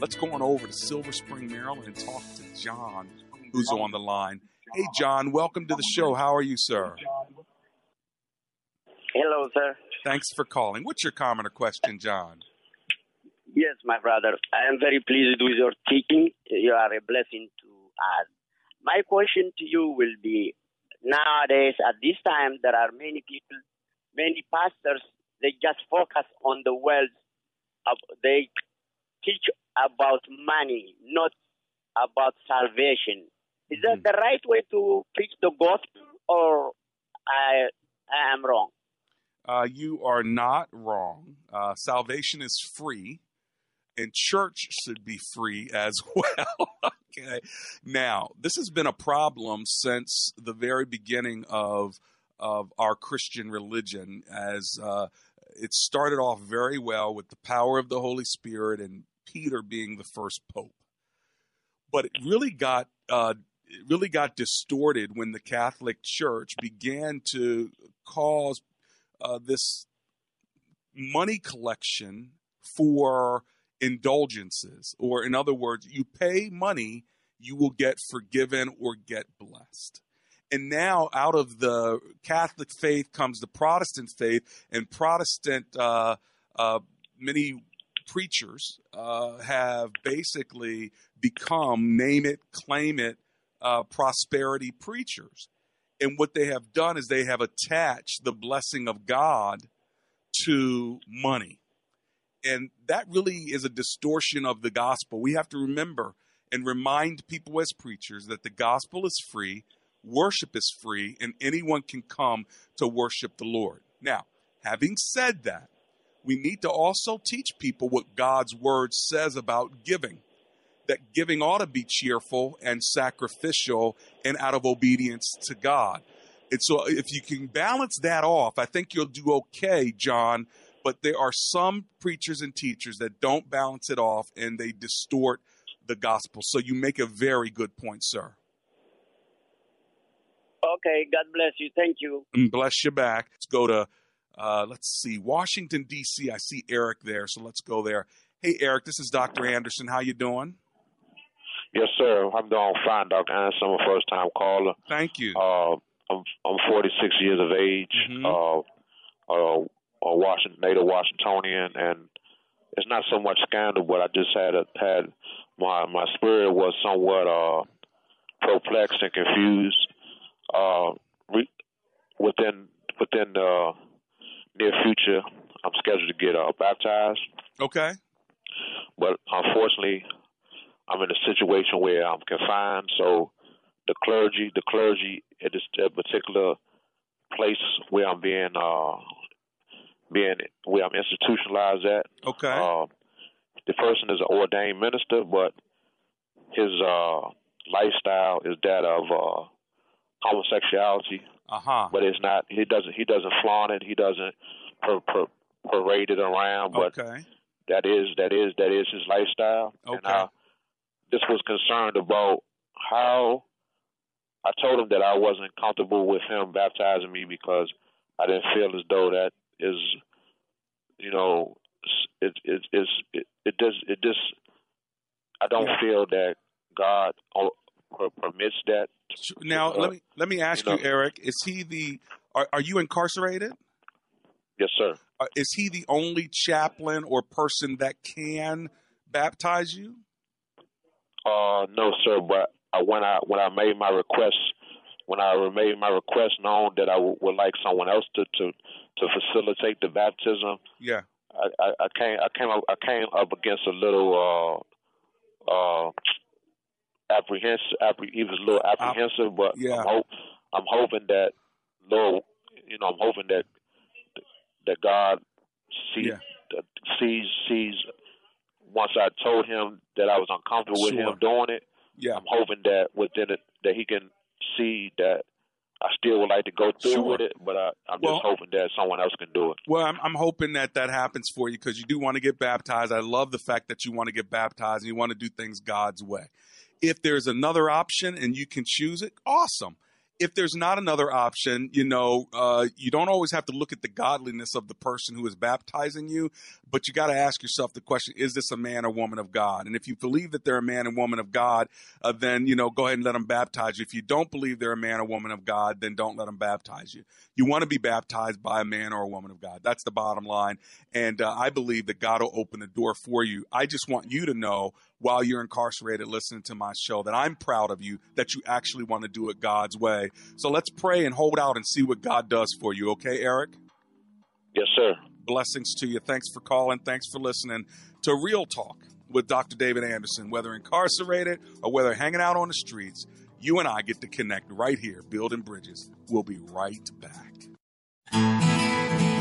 Let's go on over to Silver Spring, Maryland and talk to John, who's on the line. Hey, John, welcome to the show. How are you, sir? Hello, sir. Thanks for calling. What's your comment or question, John? Yes, my brother. I am very pleased with your teaching. You are a blessing to us. My question to you will be nowadays, at this time, there are many people, many pastors, they just focus on the wealth. Of, they teach about money, not about salvation. Is that the right way to preach the gospel, or I, I am wrong? Uh, you are not wrong. Uh, salvation is free, and church should be free as well. okay. Now, this has been a problem since the very beginning of of our Christian religion. As uh, it started off very well with the power of the Holy Spirit and Peter being the first pope, but it really got uh, it really got distorted when the Catholic Church began to cause uh, this money collection for indulgences, or in other words, you pay money, you will get forgiven or get blessed. And now, out of the Catholic faith comes the Protestant faith, and Protestant uh, uh, many preachers uh, have basically become name it, claim it, uh, prosperity preachers. And what they have done is they have attached the blessing of God to money. And that really is a distortion of the gospel. We have to remember and remind people as preachers that the gospel is free, worship is free, and anyone can come to worship the Lord. Now, having said that, we need to also teach people what God's word says about giving. That giving ought to be cheerful and sacrificial and out of obedience to God. And so, if you can balance that off, I think you'll do okay, John. But there are some preachers and teachers that don't balance it off and they distort the gospel. So, you make a very good point, sir. Okay, God bless you. Thank you. And bless you back. Let's go to uh, let's see, Washington D.C. I see Eric there, so let's go there. Hey, Eric, this is Dr. Anderson. How you doing? Yes, sir. I'm doing fine, Dr. Anderson. I'm a first time caller. Thank you. Uh, I'm I'm 46 years of age. Mhm. Uh, uh, a Washington native Washingtonian, and it's not so much scandal, but I just had a, had my my spirit was somewhat uh, perplexed and confused. Uh, re- within within the near future, I'm scheduled to get uh, baptized, Okay. but unfortunately, I'm in a situation where I'm confined. So the clergy, the clergy at this particular place where I'm being uh, being where I'm institutionalized at. Okay. Uh, the person is an ordained minister, but his uh, lifestyle is that of uh, homosexuality. Uh huh. But it's not. He doesn't. He doesn't flaunt it. He doesn't par- par- parade it around. But Okay. that is that is that is his lifestyle. Okay. And I just was concerned about how I told him that I wasn't comfortable with him baptizing me because I didn't feel as though that is, you know, it it is it, it does it just I don't Yeah. feel that God per- permits that. Now Uh, let me let me ask you you. Eric. Is he the? Are, are you incarcerated? Yes, sir. Uh, is he the only chaplain or person that can baptize you? Uh, no, sir. But when I when I made my request, when I made my request known that I w- would like someone else to to to facilitate the baptism. Yeah. I, I, I came I came up I came up against a little uh uh apprehensive appre- he was a little apprehensive but yeah. I'm, hope, I'm hoping that Lord you know I'm hoping that that God sees Yeah. sees sees once I told him that I was uncomfortable with him doing it Yeah. I'm hoping that within it that he can see that I still would like to go through Sure. with it, but I, I'm Well- just hoping that someone else can do it. Well, I'm, I'm hoping that that happens for you because you do want to get baptized. I love the fact that you want to get baptized and you want to do things God's way. If there's another option and you can choose it, awesome. If there's not another option, you know, uh, you don't always have to look at the godliness of the person who is baptizing you, but you got to ask yourself the question: Is this a man or woman of God? And if you believe that they're a man and woman of God, uh, then you know, go ahead and let them baptize you. If you don't believe they're a man or woman of God, then don't let them baptize you. You want to be baptized by a man or a woman of God. That's the bottom line. And uh, I believe that God will open the door for you. I just want you to know while you're incarcerated listening to my show that I'm proud of you, that you actually want to do it God's way. So let's pray and hold out and see what God does for you. Okay, Eric? Yes, sir. Blessings to you. Thanks for calling. Thanks for listening to Real Talk with Dr. David Anderson. Whether incarcerated or whether hanging out on the streets, you and I get to connect right here, building bridges. We'll be right back.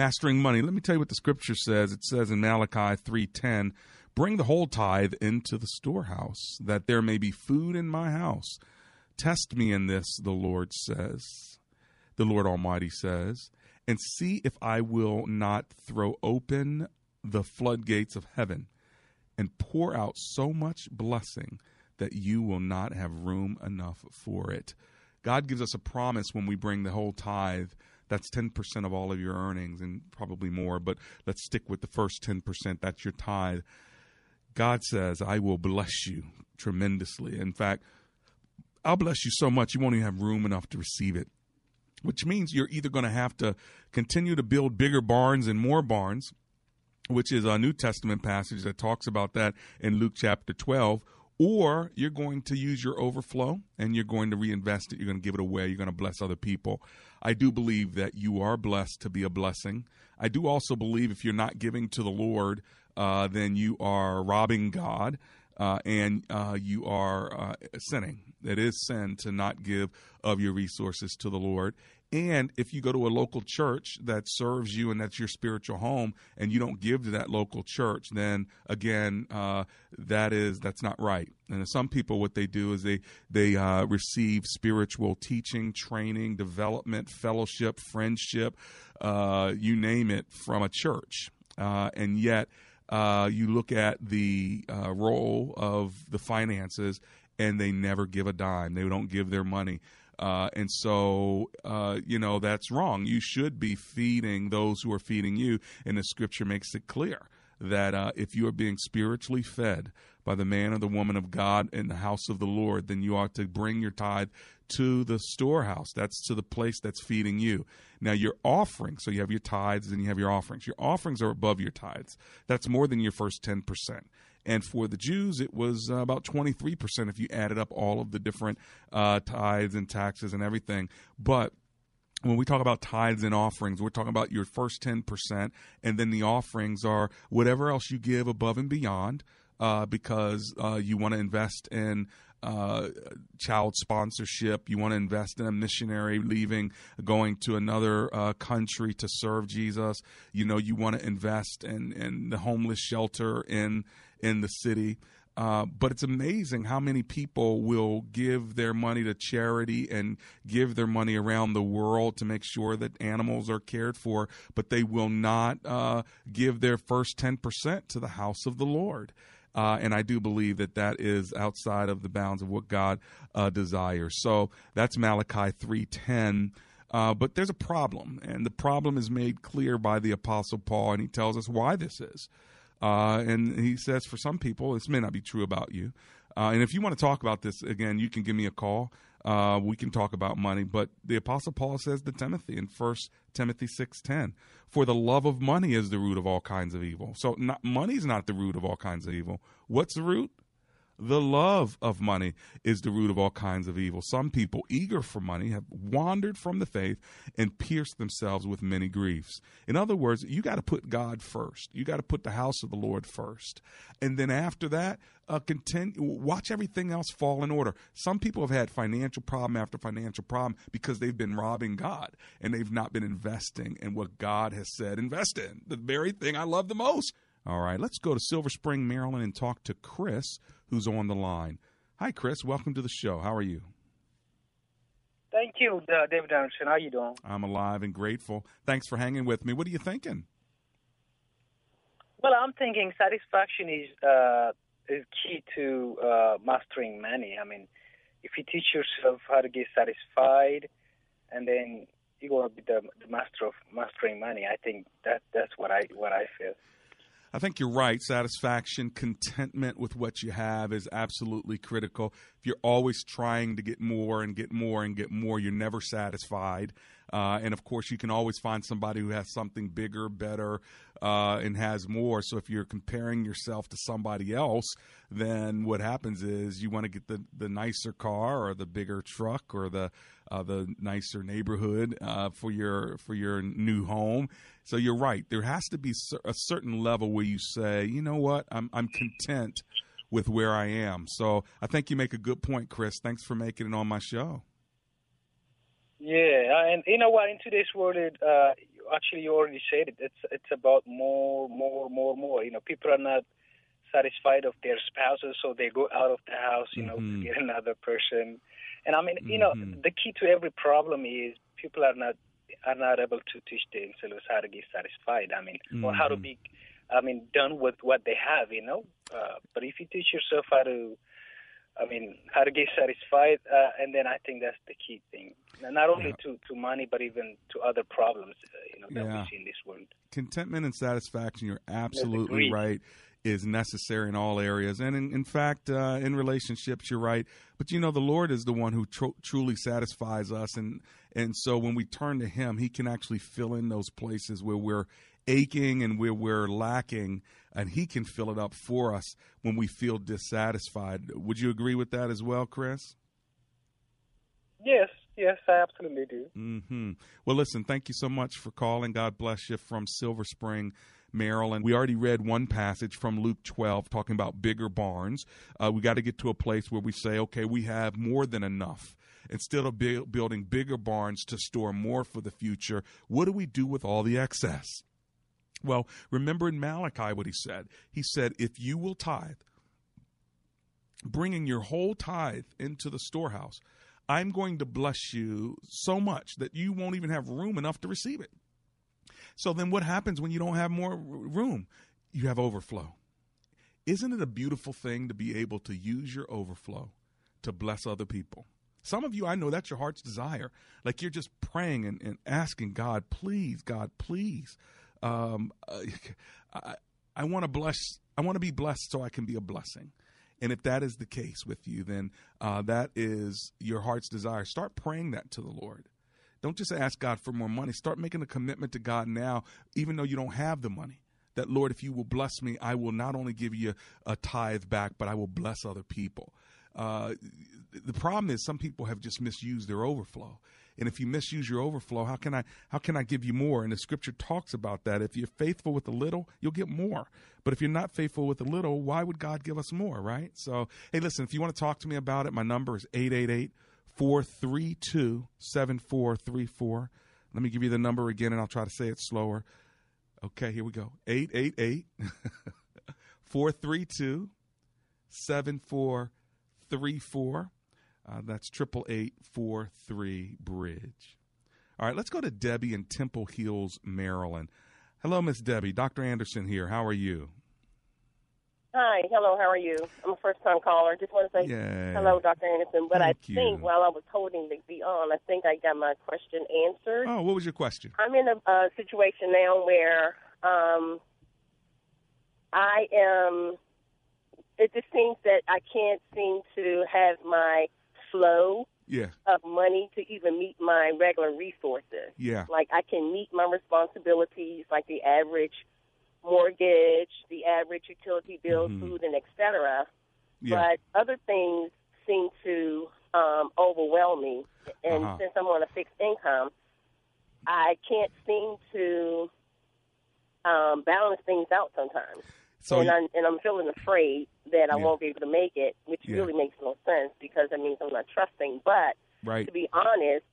Mastering money. Let me tell you what the scripture says. It says in Malachi 3:10, "Bring the whole tithe into the storehouse, that there may be food in my house. Test me in this," the Lord says. The Lord Almighty says, "and see if I will not throw open the floodgates of heaven and pour out so much blessing that you will not have room enough for it." God gives us a promise when we bring the whole tithe that's 10% of all of your earnings and probably more, but let's stick with the first 10%. That's your tithe. God says, I will bless you tremendously. In fact, I'll bless you so much you won't even have room enough to receive it, which means you're either going to have to continue to build bigger barns and more barns, which is a New Testament passage that talks about that in Luke chapter 12, or you're going to use your overflow and you're going to reinvest it. You're going to give it away. You're going to bless other people. I do believe that you are blessed to be a blessing. I do also believe if you're not giving to the Lord, uh, then you are robbing God. Uh, and uh, you are uh, sinning. It is sin to not give of your resources to the Lord. And if you go to a local church that serves you and that's your spiritual home, and you don't give to that local church, then again, uh, that is that's not right. And some people, what they do is they they uh, receive spiritual teaching, training, development, fellowship, friendship, uh, you name it, from a church, uh, and yet. Uh, you look at the uh, role of the finances, and they never give a dime. They don't give their money. Uh, and so, uh, you know, that's wrong. You should be feeding those who are feeding you. And the scripture makes it clear that uh, if you are being spiritually fed by the man or the woman of God in the house of the Lord, then you ought to bring your tithe to the storehouse. That's to the place that's feeding you. Now, your offering, so you have your tithes and you have your offerings. Your offerings are above your tithes. That's more than your first 10%. And for the Jews, it was uh, about 23% if you added up all of the different uh, tithes and taxes and everything. But when we talk about tithes and offerings, we're talking about your first 10%, and then the offerings are whatever else you give above and beyond uh, because uh, you want to invest in uh, child sponsorship. You want to invest in a missionary leaving, going to another uh, country to serve Jesus. You know, you want to invest in, in the homeless shelter in in the city. Uh, but it's amazing how many people will give their money to charity and give their money around the world to make sure that animals are cared for, but they will not uh, give their first 10% to the house of the Lord. Uh, and I do believe that that is outside of the bounds of what God uh, desires. So that's Malachi 3:10. Uh, but there's a problem, and the problem is made clear by the Apostle Paul, and he tells us why this is. Uh, and he says, for some people, this may not be true about you. Uh, and if you want to talk about this again, you can give me a call. Uh, we can talk about money. But the Apostle Paul says to Timothy in First Timothy six ten, "For the love of money is the root of all kinds of evil." So money is not the root of all kinds of evil. What's the root? The love of money is the root of all kinds of evil. Some people, eager for money, have wandered from the faith and pierced themselves with many griefs. In other words, you got to put God first. You got to put the house of the Lord first. And then after that, uh, watch everything else fall in order. Some people have had financial problem after financial problem because they've been robbing God and they've not been investing in what God has said invest in. The very thing I love the most. All right, let's go to Silver Spring, Maryland, and talk to Chris, who's on the line. Hi, Chris. Welcome to the show. How are you? Thank you, uh, David Anderson. How are you doing? I'm alive and grateful. Thanks for hanging with me. What are you thinking? Well, I'm thinking satisfaction is uh, is key to uh, mastering money. I mean, if you teach yourself how to get satisfied, and then you're going to be the, the master of mastering money. I think that that's what I what I feel. I think you're right. Satisfaction, contentment with what you have is absolutely critical. If you're always trying to get more and get more and get more, you're never satisfied. Uh, and of course, you can always find somebody who has something bigger, better, uh, and has more. So if you're comparing yourself to somebody else, then what happens is you want to get the, the nicer car or the bigger truck or the uh, the nicer neighborhood uh, for your for your new home. So you're right. There has to be a certain level where you say, you know what, I'm I'm content with where I am. So I think you make a good point, Chris. Thanks for making it on my show. Yeah, and you know what? In today's world, it, uh, actually, you already said it. It's it's about more, more, more, more. You know, people are not satisfied of their spouses, so they go out of the house, you know, mm-hmm. to get another person. And I mean, mm-hmm. you know, mm-hmm. the key to every problem is people are not are not able to teach themselves how to get satisfied. I mean, mm-hmm. or how to mm-hmm. be, I mean, done with what they have. You know, uh, but if you teach yourself how to I mean, how to get satisfied, uh, and then I think that's the key thing. Not only yeah. to, to money, but even to other problems, uh, you know, that yeah. we see in this world. Contentment and satisfaction, you're absolutely right, is necessary in all areas, and in, in fact, uh, in relationships, you're right. But you know, the Lord is the one who tr- truly satisfies us, and and so when we turn to Him, He can actually fill in those places where we're aching and where we're lacking, and He can fill it up for us when we feel dissatisfied. Would you agree with that as well, Chris? Yes, yes, I absolutely do. Mm-hmm. Well, listen, thank you so much for calling. God bless you from Silver Spring. Maryland. We already read one passage from Luke 12 talking about bigger barns. Uh, we got to get to a place where we say, okay, we have more than enough. Instead of building bigger barns to store more for the future, what do we do with all the excess? Well, remember in Malachi what he said? He said, If you will tithe, bringing your whole tithe into the storehouse, I'm going to bless you so much that you won't even have room enough to receive it. So then what happens when you don't have more room? You have overflow. Isn't it a beautiful thing to be able to use your overflow to bless other people? Some of you, I know that's your heart's desire. Like you're just praying and, and asking God, please, God, please um, I, I want to bless. I want to be blessed so I can be a blessing. And if that is the case with you, then uh, that is your heart's desire. Start praying that to the Lord. Don't just ask God for more money. Start making a commitment to God now, even though you don't have the money. That, Lord, if you will bless me, I will not only give you a tithe back, but I will bless other people. Uh, the problem is some people have just misused their overflow. And if you misuse your overflow, how can I how can I give you more? And the scripture talks about that. If you're faithful with a little, you'll get more. But if you're not faithful with a little, why would God give us more, right? So, hey, listen, if you want to talk to me about it, my number is 888 432 7434. Let me give you the number again and I'll try to say it slower. Okay, here we go. 888 432 7434. Uh, that's triple eight four three bridge. All right, let's go to Debbie in Temple Hills, Maryland. Hello, Miss Debbie. Dr. Anderson here. How are you? Hi, hello, how are you? I'm a first time caller. Just want to say hello, Dr. Anderson. But Thank I think while I was holding the, the on, I think I got my question answered. Oh, what was your question? I'm in a, a situation now where um, I am. It just seems that I can't seem to have my flow Yeah, of money to even meet my regular resources. yeah, Like I can meet my responsibilities, like the average mortgage, the average utility bills, Mhm. food, and et cetera. yeah. But other things seem to um, overwhelm me, and Uh-huh. since I'm on a fixed income, I can't seem to um, balance things out sometimes. So and, I'm, and I'm feeling afraid that I Yeah. won't be able to make it, which Yeah. really makes no sense because that means I'm not trusting. But right. to be honest,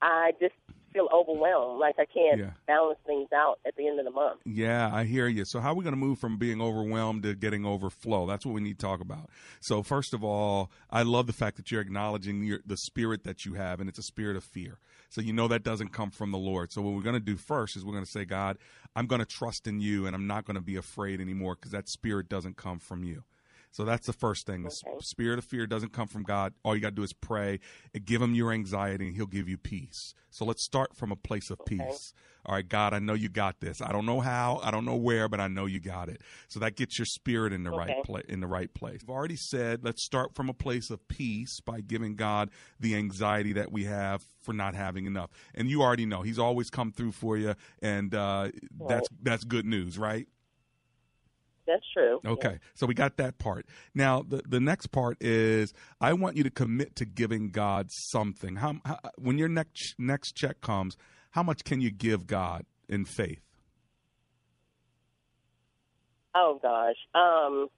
I just feel overwhelmed. Like I can't Yeah. balance things out at the end of the month. Yeah, I hear you. So, how are we going to move from being overwhelmed to getting overflow? That's what we need to talk about. So, first of all, I love the fact that you're acknowledging your, the spirit that you have, and it's a spirit of fear. So, you know that doesn't come from the Lord. So, what we're going to do first is we're going to say, God, I'm going to trust in you, and I'm not going to be afraid anymore because that spirit doesn't come from you. So that's the first thing. The Okay. spirit of fear doesn't come from God. All you got to do is pray and give him your anxiety, and he'll give you peace. So let's start from a place of peace. All right, God, I know you got this. I don't know how, I don't know where, but I know you got it. So that gets your spirit in the right place. In the right place. I've already said, let's start from a place of peace by giving God the anxiety that we have for not having enough. And you already know He's always come through for you, and uh, that's that's good news, right? That's true. Okay, so we got that part. Now, the the next part is I want you to commit to giving God something. How, how when your next next check comes, how much can you give God in faith? Oh gosh. Um,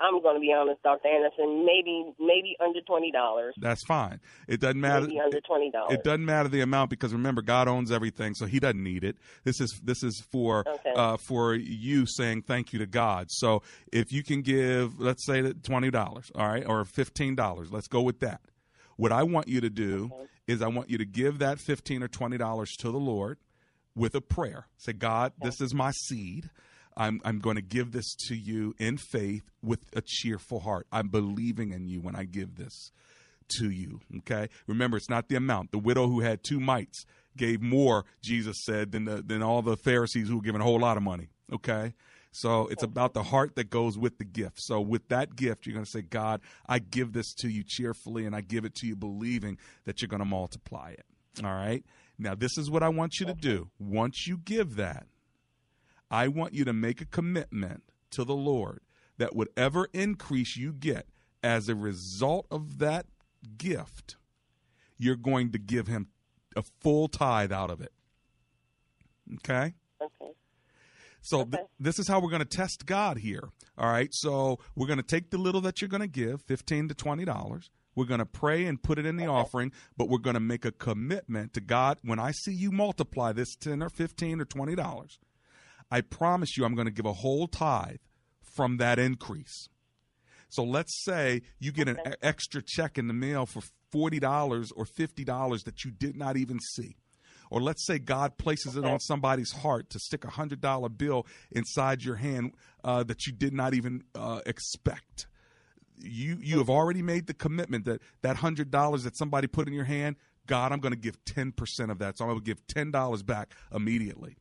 I'm going to be honest, Dr. Anderson. Maybe maybe under twenty dollars. That's fine. It doesn't matter. Maybe under twenty dollars. It doesn't matter the amount because remember, God owns everything, so He doesn't need it. This is this is for Okay. uh, for you saying thank you to God. So if you can give, let's say that twenty dollars, all right, or fifteen dollars, let's go with that. What I want you to do is I want you to give that fifteen or twenty dollars to the Lord with a prayer. Say, God, this is my seed. I'm, I'm going to give this to you in faith with a cheerful heart. I'm believing in you when I give this to you. Okay. Remember, it's not the amount. The widow who had two mites gave more, Jesus said, than the, than all the Pharisees who were given a whole lot of money. Okay. So it's about the heart that goes with the gift. So with that gift, you're going to say, God, I give this to you cheerfully and I give it to you believing that you're going to multiply it. All right. Now, this is what I want you to do. Once you give that, I want you to make a commitment to the Lord that whatever increase you get as a result of that gift, you're going to give him a full tithe out of it. Okay? Okay. So th- this is how we're going to test God here. All right. So we're going to take the little that you're going to give, fifteen to twenty dollars. We're going to pray and put it in the offering, but we're going to make a commitment to God. When I see you multiply this ten or fifteen or twenty dollars, I promise you, I'm going to give a whole tithe from that increase. So let's say you get an extra check in the mail for $40 or $50 that you did not even see. Or let's say God places it on somebody's heart to stick a $100 bill inside your hand uh, that you did not even uh, expect. You you have already made the commitment that that $100 that somebody put in your hand, God, I'm going to give 10% of that. So I'm going to give $10 back immediately.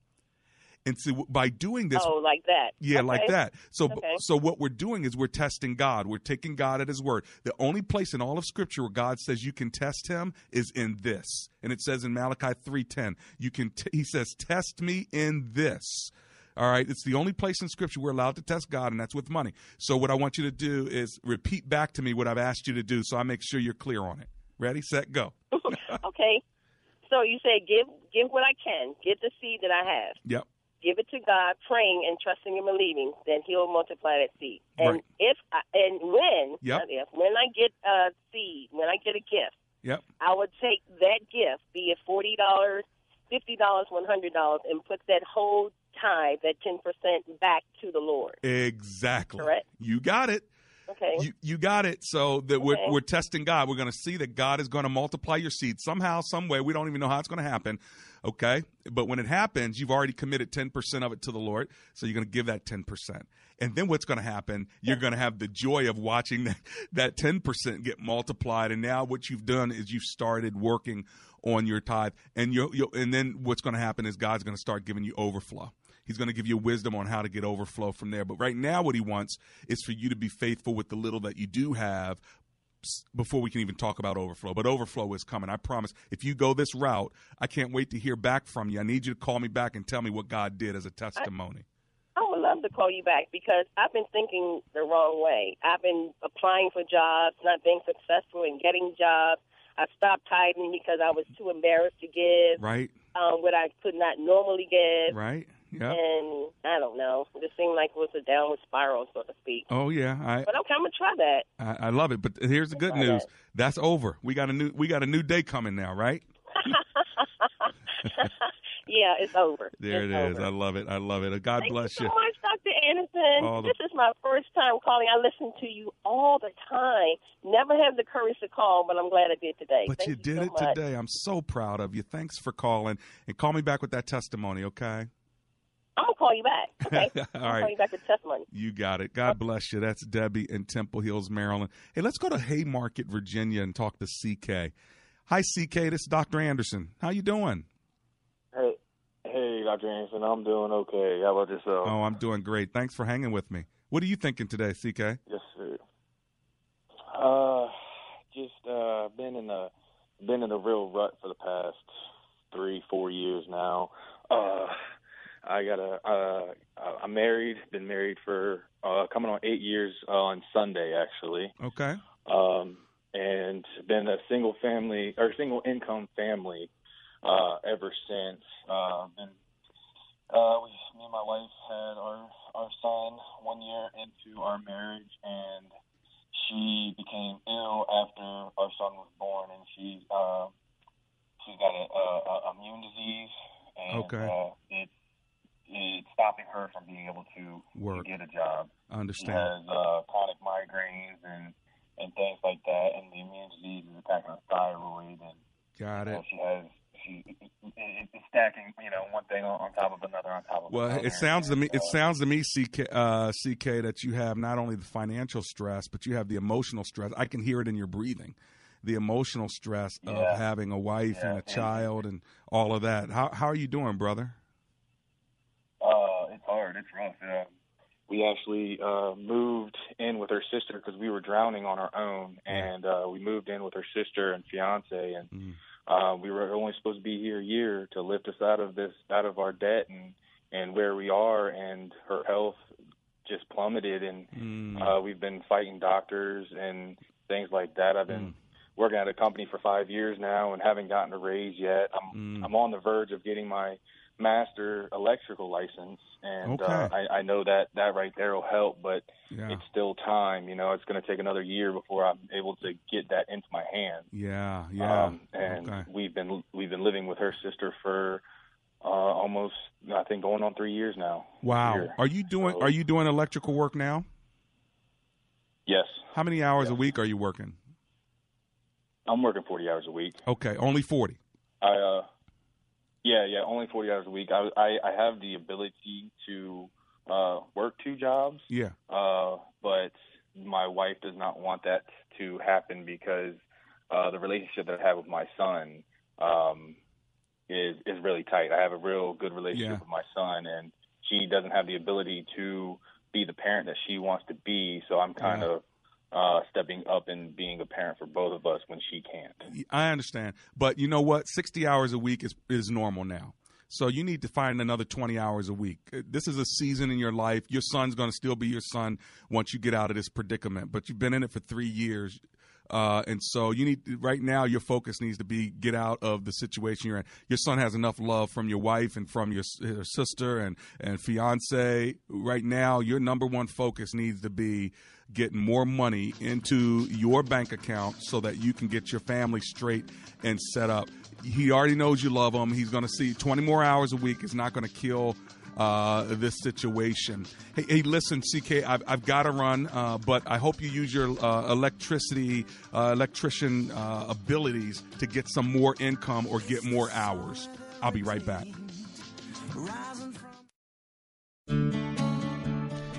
And so by doing this, Oh, like that. yeah, like that. So Okay. so what we're doing is we're testing God. We're taking God at his word. The only place in all of scripture where God says you can test him is in this. And it says in Malachi 3:10, you can t- he says test me in this. All right, it's the only place in scripture we're allowed to test God and that's with money. So what I want you to do is repeat back to me what I've asked you to do so I make sure you're clear on it. Ready, set, go. okay. So you said give give what I can, give the seed that I have, Yep. Give it to God, praying and trusting and believing, then He'll multiply that seed. And Right. if I, and when Yep. not if when I get a seed, when I get a gift, Yep. I would take that gift, be it forty dollars, fifty dollars, one hundred dollars, and put that whole tithe, that ten percent, back to the Lord. Exactly. Correct. You got it. Okay. You you got it. So that we're we're testing God. We're going to see that God is going to multiply your seed somehow, some way. We don't even know how it's going to happen. Okay, but when it happens, you've already committed ten percent of it to the Lord. So you're going to give that ten percent, and then what's going to happen? You're going to have the joy of watching that that ten percent get multiplied. And now what you've done is you've started working on your tithe, and you and then what's going to happen is God's going to start giving you overflow. He's going to give you wisdom on how to get overflow from there. But right now, what he wants is for you to be faithful with the little that you do have before we can even talk about overflow. But overflow is coming. I promise. If you go this route, I can't wait to hear back from you. I need you to call me back and tell me what God did as a testimony. I would love to call you back because I've been thinking the wrong way. I've been applying for jobs, not being successful in getting jobs. I stopped tithing because I was too embarrassed to give Right? um, what I could not normally give. Right? Yeah. And I don't know. It just seemed like it was a downward spiral, so to speak. Oh yeah, I, But okay, I'm gonna try that. I I love it. But here's the good news. that. That's over. We got a new we got a new day coming now, right? Yeah, it's over. There it's it is. over. I love it. I love it. God Thank bless you you. so much, Dr. Anderson. The- This is my first time calling. I listen to you all the time. Never have the courage to call, but I'm glad I did today. But Thank you did so it much. today. I'm so proud of you. Thanks for calling and call me back with that testimony, okay? I'm gonna call you back. Okay. All I'm right. call you back with testimony. You got it. God bless you. That's Debbie in Temple Hills, Maryland. Hey, let's go to Haymarket, Virginia, and talk to CK. Hi, CK. This is Dr. Anderson. How you doing? Hey, hey, Dr. Anderson, I'm doing okay. How about yourself? Oh, I'm doing great. Thanks for hanging with me. What are you thinking today, CK? Yes, sir. Uh, just uh, been in a been in a real rut for the past three, four years now. Uh, I got a uh, I'm married. Been married for uh, coming on eight years uh, on Sunday, actually. Okay. um, and been a single family or single income family uh, ever since. Uh, been, uh, we, me and my wife had our our son one year into our marriage, and she became ill after our son was born, and she uh, she's got a, a, a immune disease, and Okay. uh, it's it's stopping her from being able to, Work. to get a job. I She understand. has uh, chronic migraines and and things like that, and the immune disease is attacking her thyroid, and Got you know, it. she has she it, it's stacking, you know, one thing on, top of another on top of Well, another. it sounds to me. It sounds to me, CK, uh, CK, that you have not only the financial stress, but you have the emotional stress. I can hear it in your breathing, the emotional stress Yeah. of having a wife Yeah, and a child and all of that. How how are you doing, brother? Uh, it's hard. It's rough. We actually uh, moved in with her sister because we were drowning on our own, and uh, we moved in with her sister and fiance, and Mm. uh, we were only supposed to be here a year to lift us out of this, out of our debt, and and where we are, and her health just plummeted, and Mm. uh, we've been fighting doctors and things like that. I've been working at a company for five years now and haven't gotten a raise yet. I'm Mm. I'm on the verge of getting my master electrical license, and uh, I, I know that that right there will help, but Yeah. it's still time. You know, it's going to take another year before I'm able to get that into my hands. Yeah. Yeah. Um, and okay. we've been we've been living with her sister for uh, almost I think going on three years now. Wow. Here. Are you doing So- Are you doing electrical work now? Yes, How many hours a week are you working? I'm working 40 hours a week. Okay, only forty. I uh yeah, yeah, only 40 hours a week. I I, I have the ability to uh work two jobs, Yeah. uh but my wife does not want that to happen because uh the relationship that I have with my son um is is really tight. I have a real good relationship Yeah. with my son and she doesn't have the ability to be the parent that she wants to be, so I'm kind Yeah. of uh stepping up and being a parent for both of us when she can't. I understand, but you know what? Sixty hours a week is is normal now. So you need to find another twenty hours a week. Uh, This is a season in your life. Your son's going to still be your son once you get out of this predicament. But you've been in it for three years, uh, and so you need right now. Your focus needs to be get out of the situation you're in. Your son has enough love from your wife and from your her sister and and fiance. Right now, your number one focus needs to be getting more money into your bank account so that you can get your family straight and set up. He already knows you love him. He's going to see 20 more hours a week is not going to kill uh, this situation. Hey, hey, listen, CK, I've, I've got to run, uh, but I hope you use your uh, electricity, uh, electrician uh, abilities to get some more income or get more hours. I'll be right back.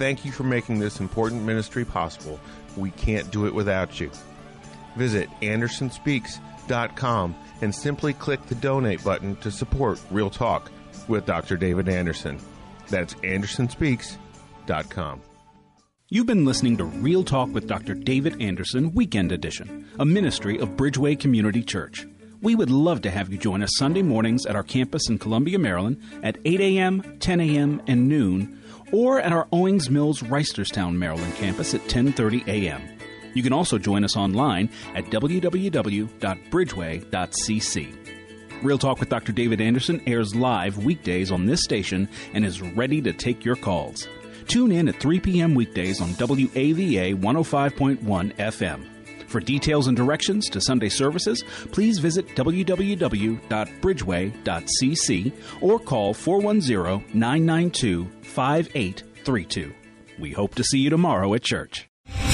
Thank you for making this important ministry possible. We can't do it without you. Visit AndersonSpeaks.com and simply click the donate button to support Real Talk with Dr. David Anderson. That's AndersonSpeaks.com. You've been listening to Real Talk with Dr. David Anderson, Weekend Edition, a ministry of Bridgeway Community Church. We would love to have you join us Sunday mornings at our campus in Columbia, Maryland at 8 a.m., 10 a.m., and noon, or at our Owings Mills Reisterstown, Maryland campus at 10:30 a.m. You can also join us online at www.bridgeway.cc. Real Talk with Dr. David Anderson airs live weekdays on this station and is ready to take your calls. Tune in at 3 p.m. weekdays on WAVA 105.1 FM. For details and directions to Sunday services, please visit www.bridgeway.cc or call 410 992 5832. We hope to see you tomorrow at church.